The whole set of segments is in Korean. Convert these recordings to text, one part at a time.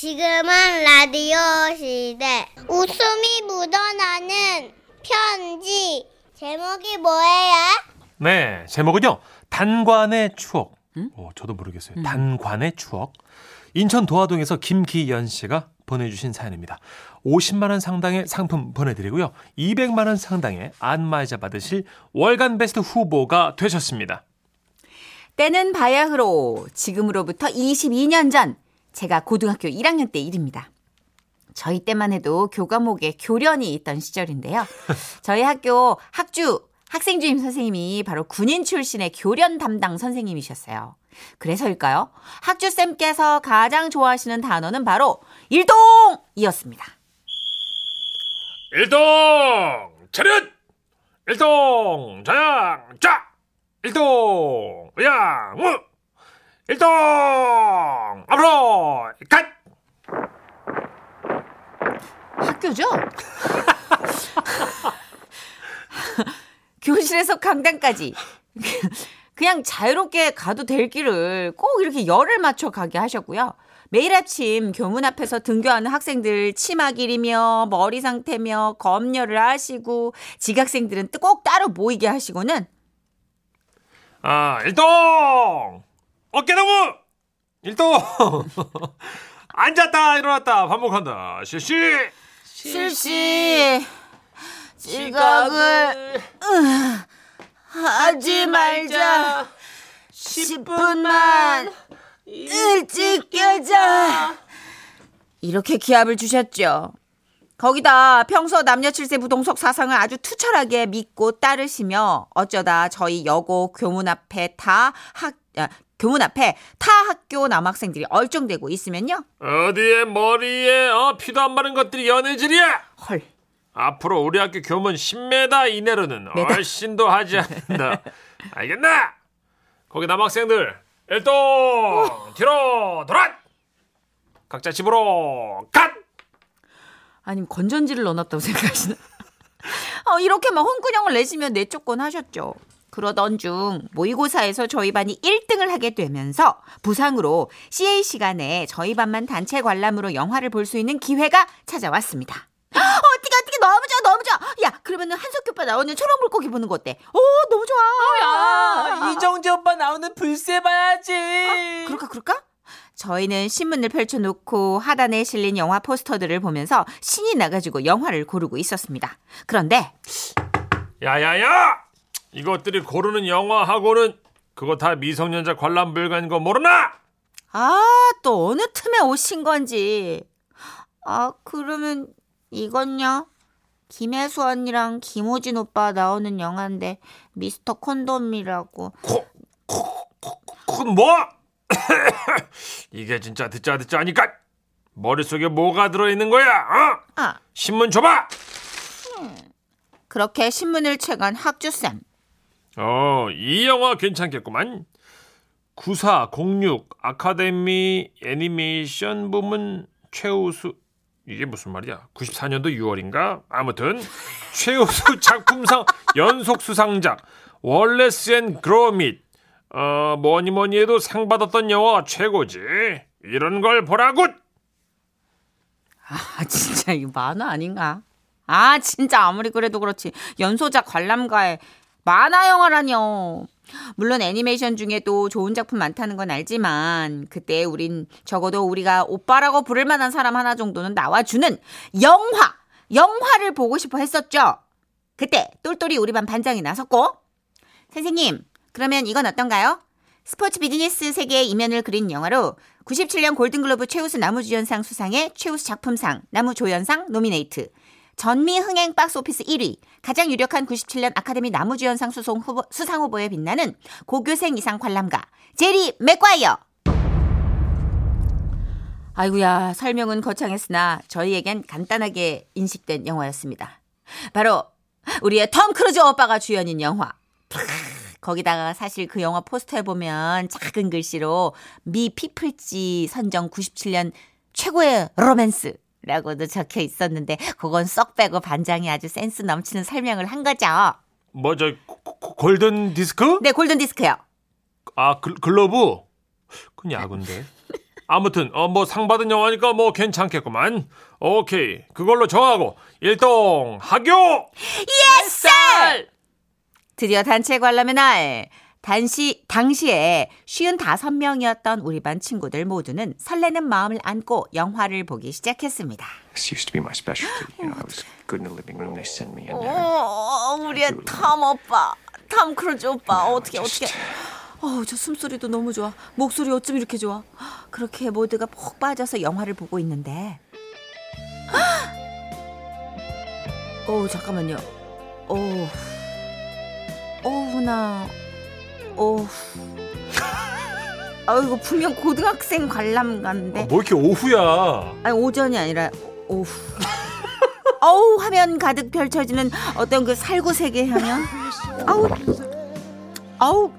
지금은 라디오 시대. 웃음이 묻어나는 편지. 제목이 뭐예요? 네, 제목은요. 단관의 추억. 어, 저도 모르겠어요. 단관의 추억. 인천 도화동에서 김기연 씨가 보내주신 사연입니다. 50만 원 상당의 상품 보내드리고요. 200만 원 상당의 안마의자 받으실 월간 베스트 후보가 되셨습니다. 때는 바야흐로 지금으로부터 22년 전 제가 고등학교 1학년 때 일입니다. 저희 때만 해도 교과목에 교련이 있던 시절인데요. 저희 학교 학주 학생 주임 선생님이 바로 군인 출신의 교련 담당 선생님이셨어요. 그래서일까요? 학주쌤께서 가장 좋아하시는 단어는 바로 일동이었습니다. 일동 차렷! 일동 자양 자! 일동 양 우! 일동 앞으로 갓! 학교죠? 교실에서 강당까지 그냥 자유롭게 가도 될 길을 꼭 이렇게 열을 맞춰 가게 하셨고요. 매일 아침 교문 앞에서 등교하는 학생들 치마 길이며 머리 상태며 검열을 하시고 지각생들은 꼭 따로 모이게 하시고는 아, 일동! 어깨너무! 일동! 앉았다, 일어났다, 반복한다. 실시! 실시 지각을 하지 말자 10분만 일찍 깨자 이렇게 기합을 주셨죠. 거기다 평소 남녀 칠세 부동석 사상을 아주 투철하게 믿고 따르시며 어쩌다 저희 여고 교문 앞에 다 학, 아, 교문 앞에 타 학교 남학생들이 얼쩡대고 있으면요. 어디에 머리에 어, 피도 안 마른 것들이 연애질이야! 헐. 앞으로 우리 학교 교문 10m 이내로는 메다. 얼씬도 하지 않는다. 알겠나? 거기 남학생들 일동 뒤로 돌아! 각자 집으로 갓! 아니면 건전지를 넣어놨다고 생각하시나? 어, 이렇게 막 홍군형을 내시면 내쫓곤 하셨죠. 그러던 중 모의고사에서 저희 반이 1등을 하게 되면서 부상으로 CA 시간에 저희 반만 단체 관람으로 영화를 볼 수 있는 기회가 찾아왔습니다. 어떻게 어떻게 너무 좋아 너무 좋아 야 그러면은 한석규 오빠 나오는 초록 물고기 보는 거 어때? 오 너무 좋아 아, 이정재 오빠 나오는 불새 봐야지. 그럴까 그럴까? 저희는 신문을 펼쳐놓고 하단에 실린 영화 포스터들을 보면서 신이 나가지고 영화를 고르고 있었습니다. 그런데 야야야! 이것들이 고르는 영화하고는 그거 다 미성년자 관람 불가인 거 모르나? 아 또 어느 틈에 오신 건지 아 그러면 이건요? 김혜수 언니랑 김호진 오빠 나오는 영화인데 미스터 콘돔이라고 그건 뭐? 이게 진짜 듣자 듣자 하니까 머릿속에 뭐가 들어있는 거야? 어? 아 신문 줘봐! 그렇게 신문을 채간 학주쌤 어, 이 영화 괜찮겠구만. 9406 아카데미 애니메이션 부문 최우수 이게 무슨 말이야? 94년도 6월인가? 아무튼 최우수 작품상 연속 수상작 월레스 앤 그로밋 어 뭐니 뭐니 해도 상 받았던 영화 최고지. 이런 걸 보라고. 아, 진짜 이거 만화 아닌가? 아, 진짜 아무리 그래도 그렇지. 연소작 관람가에 만화 영화라뇨. 물론 애니메이션 중에도 좋은 작품 많다는 건 알지만 그때 우린 적어도 우리가 오빠라고 부를 만한 사람 하나 정도는 나와주는 영화, 영화를 보고 싶어 했었죠. 그때 똘똘이 우리 반 반장이 나섰고 선생님, 그러면 이건 어떤가요? 스포츠 비즈니스 세계의 이면을 그린 영화로 97년 골든글로브 최우수 남우주연상 수상의 최우수 작품상, 남우조연상 노미네이트. 전미흥행 박스오피스 1위, 가장 유력한 97년 아카데미 남우주연상 수상, 후보, 수상 후보에 빛나는 고교생 이상 관람가 제리 맥과이어. 아이고야 설명은 거창했으나 저희에겐 간단하게 인식된 영화였습니다. 바로 우리의 톰 크루즈 오빠가 주연인 영화. 거기다가 사실 그 영화 포스터에 보면 작은 글씨로 미 피플지 선정 97년 최고의 로맨스 라고도 적혀 있었는데 그건 쏙 빼고 반장이 아주 센스 넘치는 설명을 한 거죠. 뭐 저 골든 디스크? 네, 골든 디스크요. 아 글, 글러브? 그건 야구인데. 아무튼 어 뭐 상 받은 영화니까 뭐 괜찮겠구만. 오케이 그걸로 정하고 일동 하교. 쌀! 드디어 단체 관람의 날. 단시, 당시에 55명이었던 우리 반 친구들 모두는 설레는 마음을 안고 영화를 보기 시작했습니다. This used to be my specialty. You know, I was good in the living room. They sent me in there. 어, 우리의 탐 오빠, 탐 크루즈 오빠, 어떻게 어떻게? 어, 저 숨소리도 너무 좋아. 목소리 어쩜 이렇게 좋아? 그렇게 모두가 푹 빠져서 영화를 보고 있는데. 어, 잠깐만요. 어, 어우나, 어. 아, 이거 분명 고등학생 관람가인데. 뭐 이렇게 오후야. 아니 오전이 아니라 오후. 어우 화면 가득 펼쳐지는 어떤 그 살구색의 향연. 아우 아우.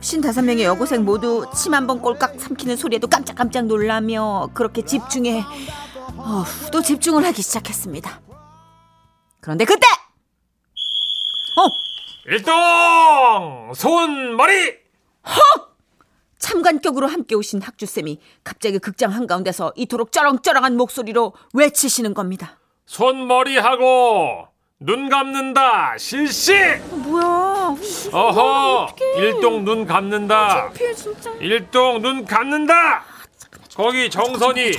55명의 여고생 모두 침 한 번 꼴깍 삼키는 소리에도 깜짝깜짝 놀라며 그렇게 집중해 어, 또 집중을 하기 시작했습니다. 그런데 그때 어 일동 손머리. 참관격으로 함께 오신 학주쌤이 갑자기 극장 한가운데서 이토록 쩌렁쩌렁한 목소리로 외치시는 겁니다. 손머리하고 눈 감는다 실시. 뭐야? 어허 일동 눈 감는다. 피해 진짜. 일동 눈 감는다. 거기 정선이.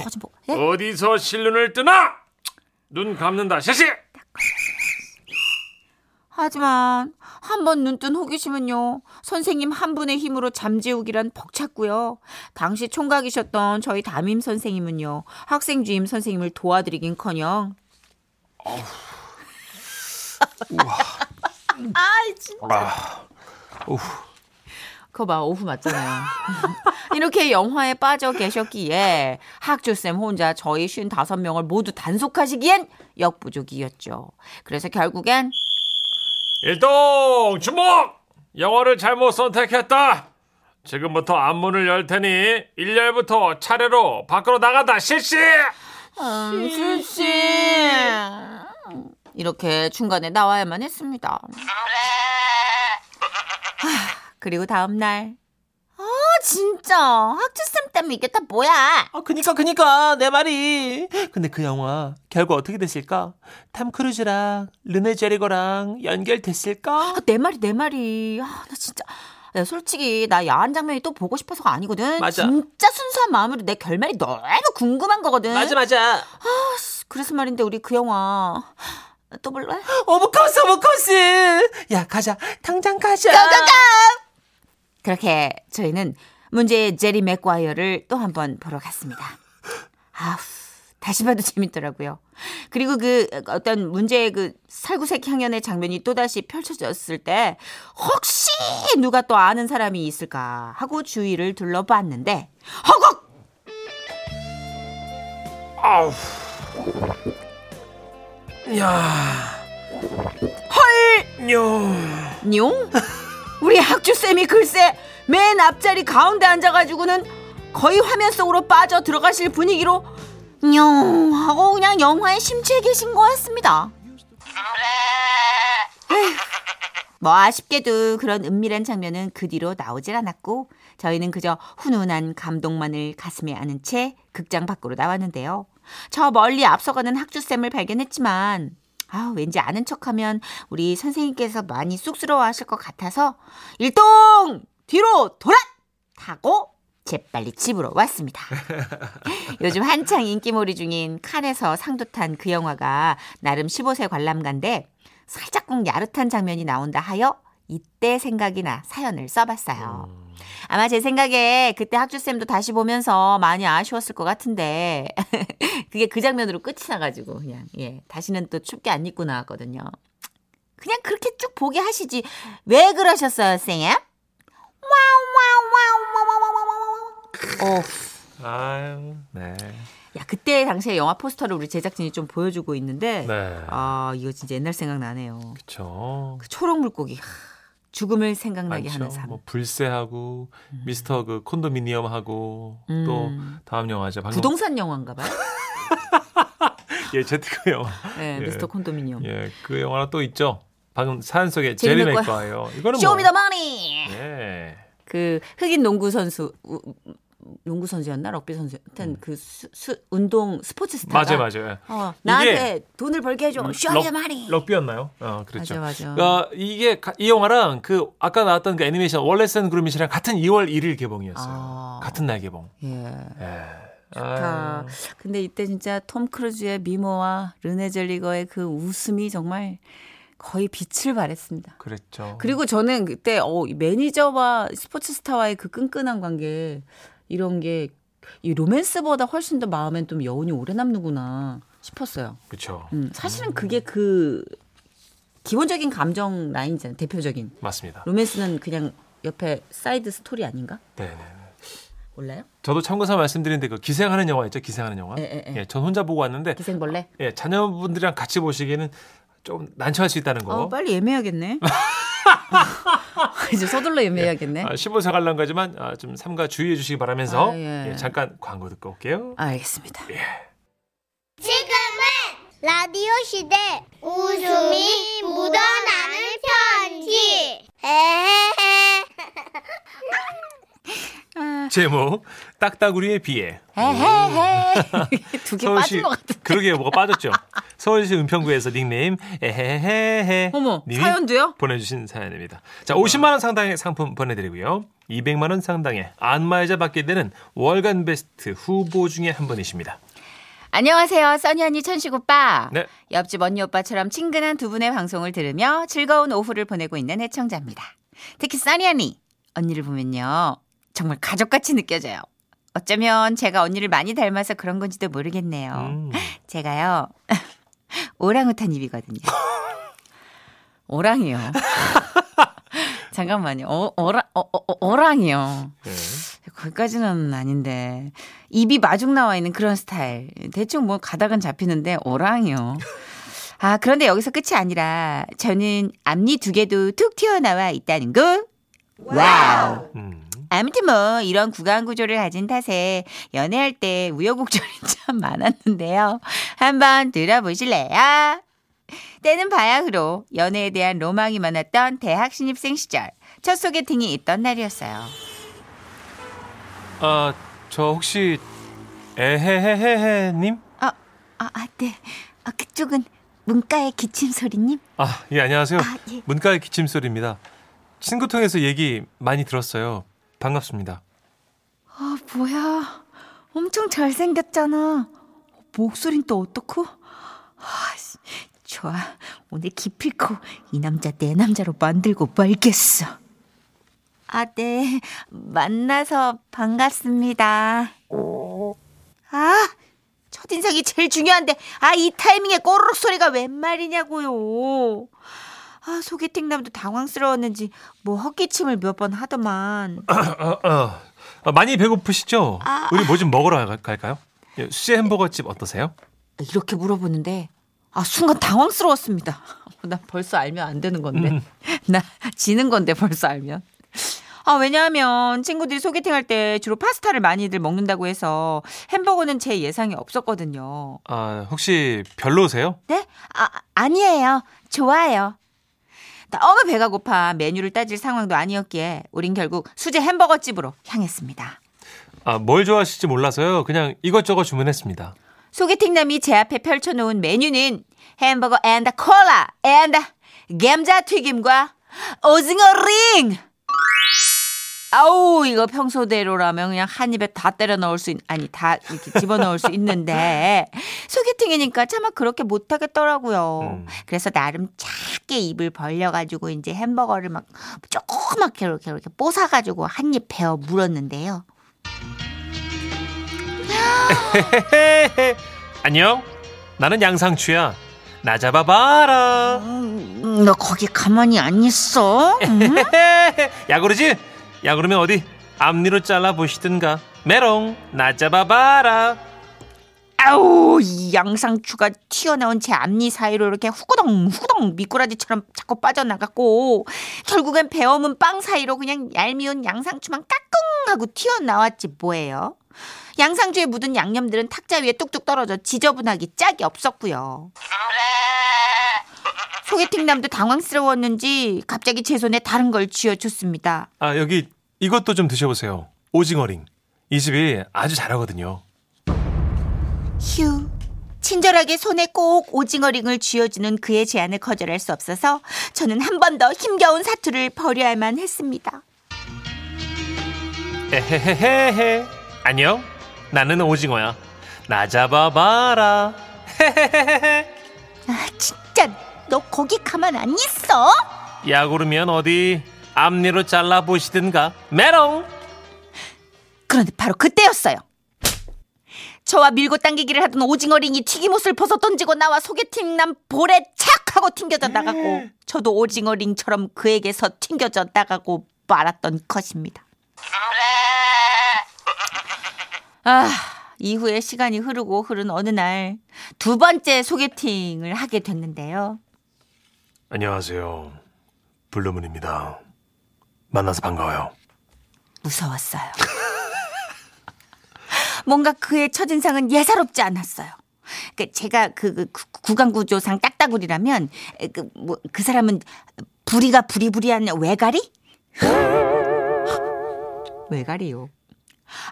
예? 어디서 실눈을 뜨나? 눈 감는다 실시. 하지만 한번 눈뜬 호기심은요 선생님 한 분의 힘으로 잠재우기란 벅찼고요. 당시 총각이셨던 저희 담임 선생님은요 학생 주임 선생님을 도와드리긴커녕. 아이 진짜. 아, 그거 봐 오후 맞잖아요. 이렇게 영화에 빠져 계셨기에 학주쌤 혼자 저희 55명을 모두 단속하시기엔 역부족이었죠. 그래서 결국엔 일동 주목. 영화를 잘못 선택했다. 지금부터 앞문을 열 테니 1열부터 차례로 밖으로 나간다 실시. 음, 실시. 이렇게 중간에 나와야만 했습니다. 하, 그리고 다음 날. 아, 진짜. 학주쌤 때문에 이게 다 뭐야? 아, 그니까, 그니까, 내 말이. 근데 그 영화, 결국 어떻게 됐을까? 탐 크루즈랑, 르네 제리거랑 연결됐을까? 아, 내 말이, 내 말이. 아, 나 진짜. 야, 솔직히, 나 야한 장면이 또 보고 싶어서가 아니거든. 맞아. 진짜 순수한 마음으로 내 결말이 너무 궁금한 거거든. 맞아, 맞아. 그래서 말인데, 우리 그 영화. 또 볼래? Of course, of course! 야, 가자. 당장 가자. 그렇게 저희는 문제의 제리 맥과이어를 또 한 번 보러 갔습니다. 아우, 다시 봐도 재밌더라고요. 그리고 그 어떤 문제의 그 살구색 향연의 장면이 또다시 펼쳐졌을 때 혹시 누가 또 아는 사람이 있을까 하고 주위를 둘러봤는데 허걱! 아우. 야. 헐! 요. 뇽? 우리 학주쌤이 글쎄 맨 앞자리 가운데 앉아가지고는 거의 화면 속으로 빠져 들어가실 분위기로 뇽 하고 그냥 영화에 심취해 계신 거였습니다. 에휴, 뭐 아쉽게도 그런 은밀한 장면은 그 뒤로 나오질 않았고 저희는 그저 훈훈한 감동만을 가슴에 안은 채 극장 밖으로 나왔는데요. 저 멀리 앞서가는 학주쌤을 발견했지만 아, 왠지 아는 척하면 우리 선생님께서 많이 쑥스러워하실 것 같아서 일동 뒤로 돌아 타고 재빨리 집으로 왔습니다. 요즘 한창 인기몰이 중인 칸에서 상도 탄 그 영화가 나름 15세 관람가인데 살짝쿵 야릇한 장면이 나온다 하여 이때 생각이 나 사연을 써봤어요. 아마 제 생각에 그때 학주쌤도 다시 보면서 많이 아쉬웠을 것 같은데 그게 그 장면으로 끝이 나가지고 그냥 예 다시는 또 춥게 안 입고 나왔거든요. 그냥 그렇게 쭉 보게 하시지 왜 그러셨어요, 쌤? 와와와와와와와. 어, 아유, 네. 야 그때 당시에 영화 포스터를 우리 제작진이 좀 보여주고 있는데 네. 아 이거 진짜 옛날 생각 나네요. 그쵸. 그 초록 물고기 하, 죽음을 생각나게 하는 많죠. 삶. 뭐 불새하고 미스터 그 콘도미니엄하고 또 음. 다음 영화죠. 방금 부동산 영화인가 봐요. 예, 재테크 영화. 네, 예. 미스터 콘도미니엄. 예, 그 영화가 또 있죠. 방금 사연 속에 제리. 맥과이어예요. 이거는 뭐 Show me the money. 예. 그 흑인 농구 선수 우- 농구 선수였나 럭비 선수 하여튼 그 수, 수- 운동 스포츠 스타가 음. 맞아요, 맞아요. 어, 이게 나한테 돈을 벌게 해줘. 럭- 마리. 럭비였나요? 어, 그렇죠. 맞아, 맞아. 어, 이게 가- 이 영화랑 그 아까 나왔던 그 애니메이션 월레스 앤 그루밋이랑 같은 2월 1일 개봉이었어요. 아. 같은 날 개봉. 예. 예. 좋다. 아유. 근데 이때 진짜 톰 크루즈의 미모와 르네 젤위거의 그 웃음이 정말 거의 빛을 발했습니다. 그랬죠. 그리고 저는 그때 어, 이 매니저와 스포츠 스타와의 그 끈끈한 관계 이런 게 이 로맨스보다 훨씬 더 마음엔 좀 여운이 오래 남는구나 싶었어요. 그렇죠. 음, 사실은 그게 그 기본적인 감정 라인이잖아요. 대표적인 맞습니다. 로맨스는 그냥 옆에 side story 아닌가? 네, 네. 몰라요? 저도 참고서 말씀드리는데 그 기생하는 영화 있죠? 기생하는 영화. 예, 예, 예. 예, 전 혼자 보고 왔는데 기생벌레? 예, 자녀분들이랑 같이 보시기에는 좀 난처할 수 있다는 거. 어, 빨리 예매해야겠네. 이제 서둘러 예매해야겠네. 아, 15세 관람가지만 아, 좀 삼가 주의해 주시기 바라면서 아, 예. 예, 잠깐 광고 듣고 올게요. 알겠습니다. 지금은 라디오 시대 웃음이 묻어나는 편지. 에헤헤. 제목 딱따구리의 비애. 헤헤헤. 두개 빠진 것 같은. 그러게요, 뭐가 빠졌죠. 서울시 은평구에서 닉네임 에헤헤헤 어머, 사연도요? 보내주신 사연입니다. 자, 50만 원 상당의 상품 보내드리고요. 200만 원 상당의 안마의자 받게 되는 월간 베스트 후보 중에 한 분이십니다. 안녕하세요, 써니 언니 천식 오빠. 네. 옆집 언니 오빠처럼 친근한 두 분의 방송을 들으며 즐거운 오후를 보내고 있는 애청자입니다. 특히 써니 언니, 언니를 보면요. 정말 가족같이 느껴져요. 어쩌면 제가 언니를 많이 닮아서 그런 건지도 모르겠네요. 음. 제가요, 오랑우탄 입이거든요. 오랑이요. 잠깐만요. 어, 어라, 어, 어, 어, 오랑이요. 네. 거기까지는 아닌데 입이 마중 나와 있는 그런 스타일. 대충 뭐 가닥은 잡히는데 오랑이요. 아 그런데 여기서 끝이 아니라 저는 앞니 두 개도 툭 튀어나와 있다는 거. 와우. 음. 아무튼 뭐 이런 구강 구조를 가진 탓에 연애할 때 우여곡절이 참 많았는데요. 한번 들어보실래요? 때는 바야흐로 연애에 대한 로망이 많았던 대학 신입생 시절 첫 소개팅이 있던 날이었어요. 아, 저 혹시 에헤헤헤님? 아, 아, 아, 네. 아, 그쪽은 문과의 기침 소리님? 아, 예, 안녕하세요. 아, 예. 문과의 기침소리입니다. 친구 통해서 얘기 많이 들었어요. 반갑습니다. 아, 뭐야. 엄청 잘생겼잖아. 목소린 또 어떻고? 아, 씨, 좋아. 오늘 기필코 이 남자 내 남자로 만들고 말겠어. 아, 네. 만나서 반갑습니다. 아, 첫인상이 제일 중요한데, 아, 이 타이밍에 꼬르륵 소리가 웬 말이냐고요. 아, 소개팅 남도 당황스러웠는지, 뭐, 헛기침을 몇 번 하더만. 아, 아, 아, 많이 배고프시죠? 아. 우리 뭐 좀 먹으러 가- 갈까요? 예, 수제 햄버거집 어떠세요? 이렇게 물어보는데 아 순간 당황스러웠습니다. 나 벌써 알면 안 되는 건데 나 지는 건데 벌써 알면. 아 왜냐하면 친구들이 소개팅 할 때 주로 파스타를 많이들 먹는다고 해서 햄버거는 제 예상이 없었거든요. 아, 혹시 별로세요? 네? 아 아니에요. 좋아요. 너무 배가 고파 메뉴를 따질 상황도 아니었기에 우린 결국 수제 햄버거 집으로 향했습니다. 아, 뭘 좋아하실지 몰라서요. 그냥 이것저것 주문했습니다. 소개팅남이 제 앞에 펼쳐놓은 메뉴는 햄버거 and 콜라 and 감자튀김과 오징어 링. 아우 이거 평소대로라면 그냥 한 입에 다 때려 넣을 수 있, 아니 다 이렇게 집어 넣을 수 있는데 소개팅이니까 차마 그렇게 못 하겠더라고요. 음. 그래서 나름 작게 입을 벌려 가지고 이제 햄버거를 막 조그맣게 이렇게 이렇게 뽀사 가지고 한 입 베어 물었는데요. 안녕. 나는 양상추야. 나 잡아봐라. 음, 너 거기 가만히 안 있어? 음? 야 그러지? 야 그러면 어디 앞니로 잘라 보시든가. 메롱. 나 잡아봐라. 아우 이 양상추가 튀어나온 제 앞니 사이로 이렇게 후구덩 후구덩 미꾸라지처럼 자꾸 빠져나갔고 결국엔 베어문 빵 사이로 그냥 얄미운 양상추만 까꿍 하고 튀어나왔지 뭐예요. 양상추에 묻은 양념들은 탁자 위에 뚝뚝 떨어져 지저분하기 짝이 없었고요. 소개팅남도 당황스러웠는지 갑자기 제 손에 다른 걸 쥐어줬습니다. 아 여기 이것도 좀 드셔보세요. 오징어링. 이 집이 아주 잘하거든요. 휴. 친절하게 손에 꼭 오징어링을 쥐어주는 그의 제안을 거절할 수 없어서 저는 한 번 더 힘겨운 사투를 벌여야만 했습니다. 헤헤헤헤. 안녕. 나는 오징어야. 나 잡아봐라. 헤헤헤헤. 아, 진짜 너 거기 가만 안 있어? 야구르면 어디 앞니로 잘라 보시든가. 메롱. 그런데 바로 그때였어요. 저와 밀고 당기기를 하던 오징어링이 튀김옷을 벗어 던지고 나와 소개팅 난 볼에 착 하고 튕겨져 나가고 저도 오징어링처럼 그에게서 튕겨져 나가고 말았던 것입니다. 아, 이후에 시간이 흐르고 흐른 어느 날 두 번째 소개팅을 하게 됐는데요. 안녕하세요. 블루문입니다. 만나서 반가워요. 무서웠어요. 뭔가 그의 첫인상은 예사롭지 않았어요. 그 제가 그, 그 구- 구강 구조상 딱따구리라면 그, 뭐, 그 사람은 부리가 부리부리한 외가리? 외가리요.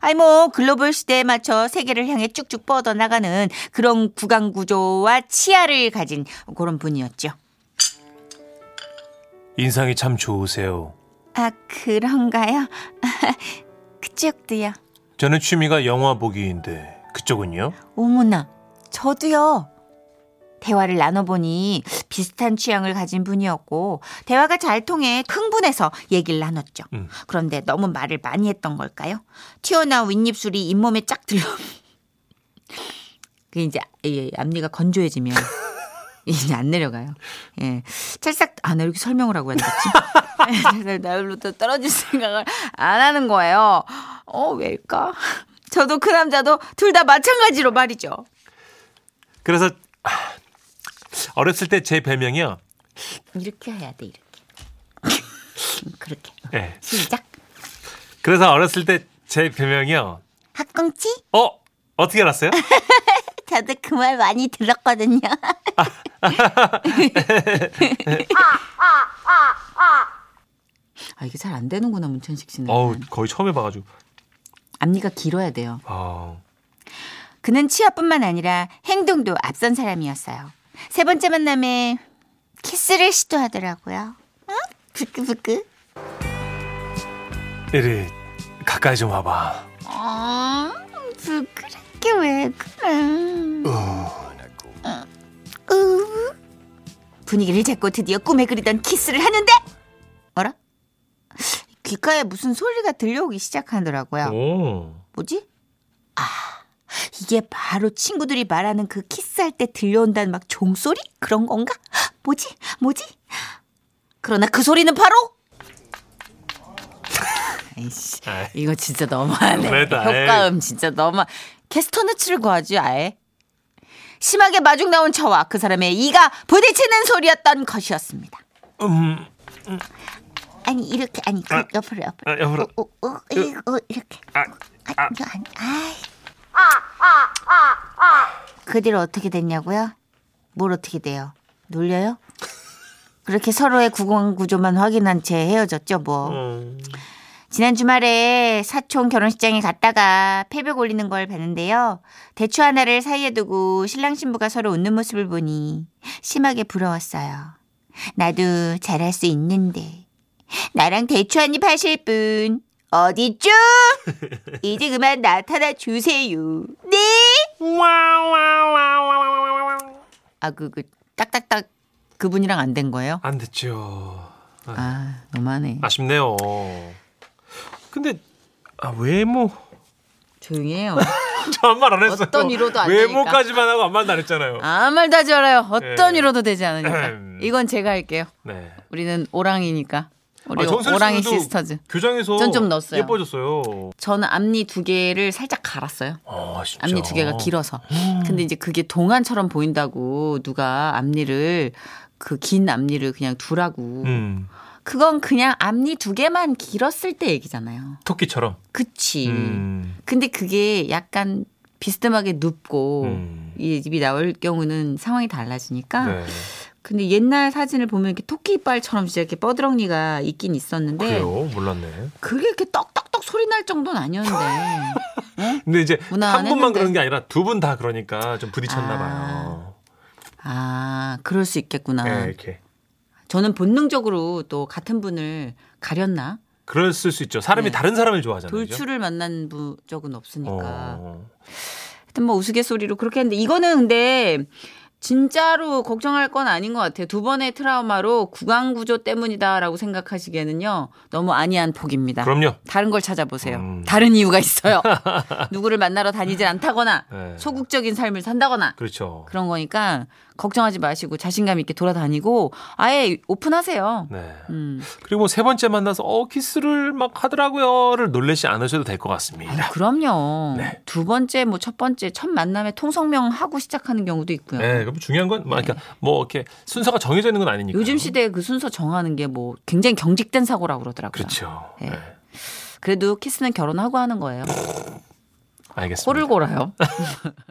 아니 뭐 글로벌 시대에 맞춰 세계를 향해 쭉쭉 뻗어 나가는 그런 구강 구조와 치아를 가진 그런 분이었죠. 인상이 참 좋으세요. 아 그런가요? 그쪽도요. 저는 취미가 영화 보기인데 그쪽은요? 어머나, 저도요. 대화를 나눠보니 비슷한 취향을 가진 분이었고 대화가 잘 통해 흥분해서 얘기를 나눴죠. 음. 그런데 너무 말을 많이 했던 걸까요? 튀어나온 윗입술이 잇몸에 쫙 들러. 그 이제 예, 앞니가 건조해지면 이제 안 내려가요. 예, 찰싹 안 이렇게 설명을 하고 앉았지. 나로부터 떨어질 생각을 안 하는 거예요. 어 왜일까? 저도 그 남자도 둘 다 마찬가지로 말이죠. 그래서 아, 어렸을 때 제 별명이요. 이렇게 해야 돼 이렇게. 그렇게. 예. 시작. 그래서 어렸을 때 제 별명이요. 학꽁치? 어 어떻게 알았어요? 저도 그 말 많이 들었거든요. 아 이게 잘 안 되는구나 문천식 씨는. 어우 거의 처음 해봐가지고. 앞니가 길어야 돼요. 아 그는 치아뿐만 아니라 행동도 앞선 사람이었어요. 세 번째 만남에 키스를 시도하더라고요. 응? 부끄부끄. 이리 가까이 좀 와봐. 아, 부끄럽게 왜 그래? 어. 으. 분위기를 잡고 드디어 꿈에 그리던 키스를 하는데? 귓가에 무슨 소리가 들려오기 시작하더라고요. 오. 뭐지? 아, 이게 바로 친구들이 말하는 그 키스할 때 들려온다는 막 종소리? 그런 건가? 뭐지? 뭐지? 그러나 그 소리는 바로 아이씨, 아이. 이거 진짜 너무하네. 너무했다, 효과음 진짜 너무 캐스터넛을 구하지 아예. 심하게 마중 나온 저와 그 사람의 이가 부딪히는 소리였던 것이었습니다. 음. 아니 이렇게 아니 그 아, 옆으로 옆으로. 아, 옆으로. 어, 어, 어, 이거 이렇게. 아, 아, 이거 아니. 아이. 그 뒤로 어떻게 됐냐고요? 뭘 어떻게 돼요? 놀려요? 그렇게 서로의 구강 구조만 확인한 채 헤어졌죠, 뭐. 음. 지난 주말에 사촌 결혼식장에 갔다가 패벽 올리는 걸 봤는데요. 대추 하나를 사이에 두고 신랑 신부가 서로 웃는 모습을 보니 심하게 부러웠어요. 나도 잘할 수 있는데. 나랑 대추 한 입 하실 분 어디죠? 이제 그만 나타나 주세요. 네. 아, 그, 그, 딱딱딱 그분이랑 안 된 거예요? 안 됐죠. 아, 너무하네. 아쉽네요. 근데 아, 외모 조용히 해요. 저 아무 말 안 했어요. 어떤 위로도 안 외모까지만 하고 아무 말도 안 했잖아요. 아무 말도 하지 말아요. 어떤 네. 위로도 되지 않으니까. 음. 이건 제가 할게요. 네. 우리는 오랑이니까. 우리 아, 오랑이 시스터즈. 교정해서 전 좀 넣었어요. 예뻐졌어요. 저는 앞니 두 개를 살짝 갈았어요. 아. 앞니 두 개가 길어서. 근데 이제 그게 동안처럼 보인다고 누가 앞니를 그 긴 앞니를 그냥 두라고. 음. 그건 그냥 앞니 두 개만 길었을 때 얘기잖아요. 토끼처럼. 그치. 음. 근데 그게 약간 비스듬하게 눕고 음. 입이 나올 경우는 상황이 달라지니까. 네. 근데 옛날 사진을 보면 이렇게 토끼 이빨처럼 진짜 이렇게 뻐드렁니가 있긴 있었는데 그래요? 몰랐네. 그게 이렇게 떡떡떡 막 소리 날 정도는 아니었는데. 근데 이제. 한 분만 그런 게 아니라 두 분 다 그러니까 좀 부딪혔나 아. 봐요. 아, 그럴 수 있겠구나. 네, 이렇게. 저는 본능적으로 또 같은 분을 가렸나? 그랬을 수 있죠. 사람이 네. 다른 사람을 좋아하잖아요. 돌출을 만난 부- 적은 없으니까. 어. 하여튼 뭐 우스갯소리로 그렇게 했는데 이거는 근데 진짜로 걱정할 건 아닌 것 같아요. 두 번의 트라우마로 구강 구조 때문이다라고 생각하시기에는요 너무 아니한 폭입니다. 그럼요. 다른 걸 찾아보세요. 음. 다른 이유가 있어요. 누구를 만나러 다니질 않다거나 네. 소극적인 삶을 산다거나 그렇죠. 그런 거니까 걱정하지 마시고 자신감 있게 돌아다니고 아예 오픈하세요. 네. 음. 그리고 뭐 세 번째 만나서 어 키스를 막 하더라고요를 놀라지 않으셔도 될 것 같습니다. 그럼요. 네. 두 번째, 뭐 첫 번째, 첫 만남에 통성명 하고 시작하는 경우도 있고요. 네, 그럼 중요한 건 뭐, 그러니까 뭐 이렇게 순서가 정해져 있는 건 아니니까. 요즘 시대에 그 순서 정하는 게 뭐 굉장히 경직된 사고라고 그러더라고요. 그렇죠. 네. 네. 그래도 키스는 결혼하고 하는 거예요. 알겠습니다. 코를 골아요.